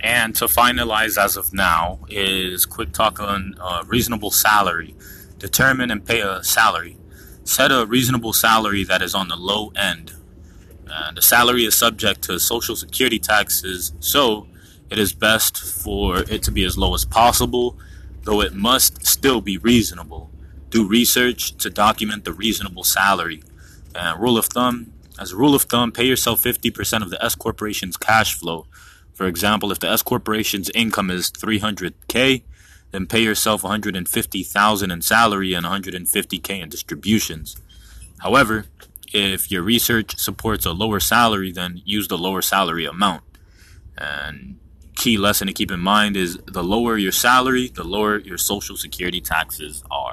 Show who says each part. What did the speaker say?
Speaker 1: And to finalize as of now is quick talk on uh, reasonable salary. Determine and pay a salary. Set a reasonable salary that is on the low end. The salary is subject to social security taxes, so it is best for it to be as low as possible, though it must still be reasonable. Do research to document the reasonable salary. And rule of thumb, as a rule of thumb, pay yourself 50% of the S corporation's cash flow. For example, if the S corporation's income is 300k, then pay yourself 150,000 in salary and 150k in distributions. However, if your research supports a lower salary, then use the lower salary amount. And key lesson to keep in mind is the lower your salary, the lower your social security taxes are.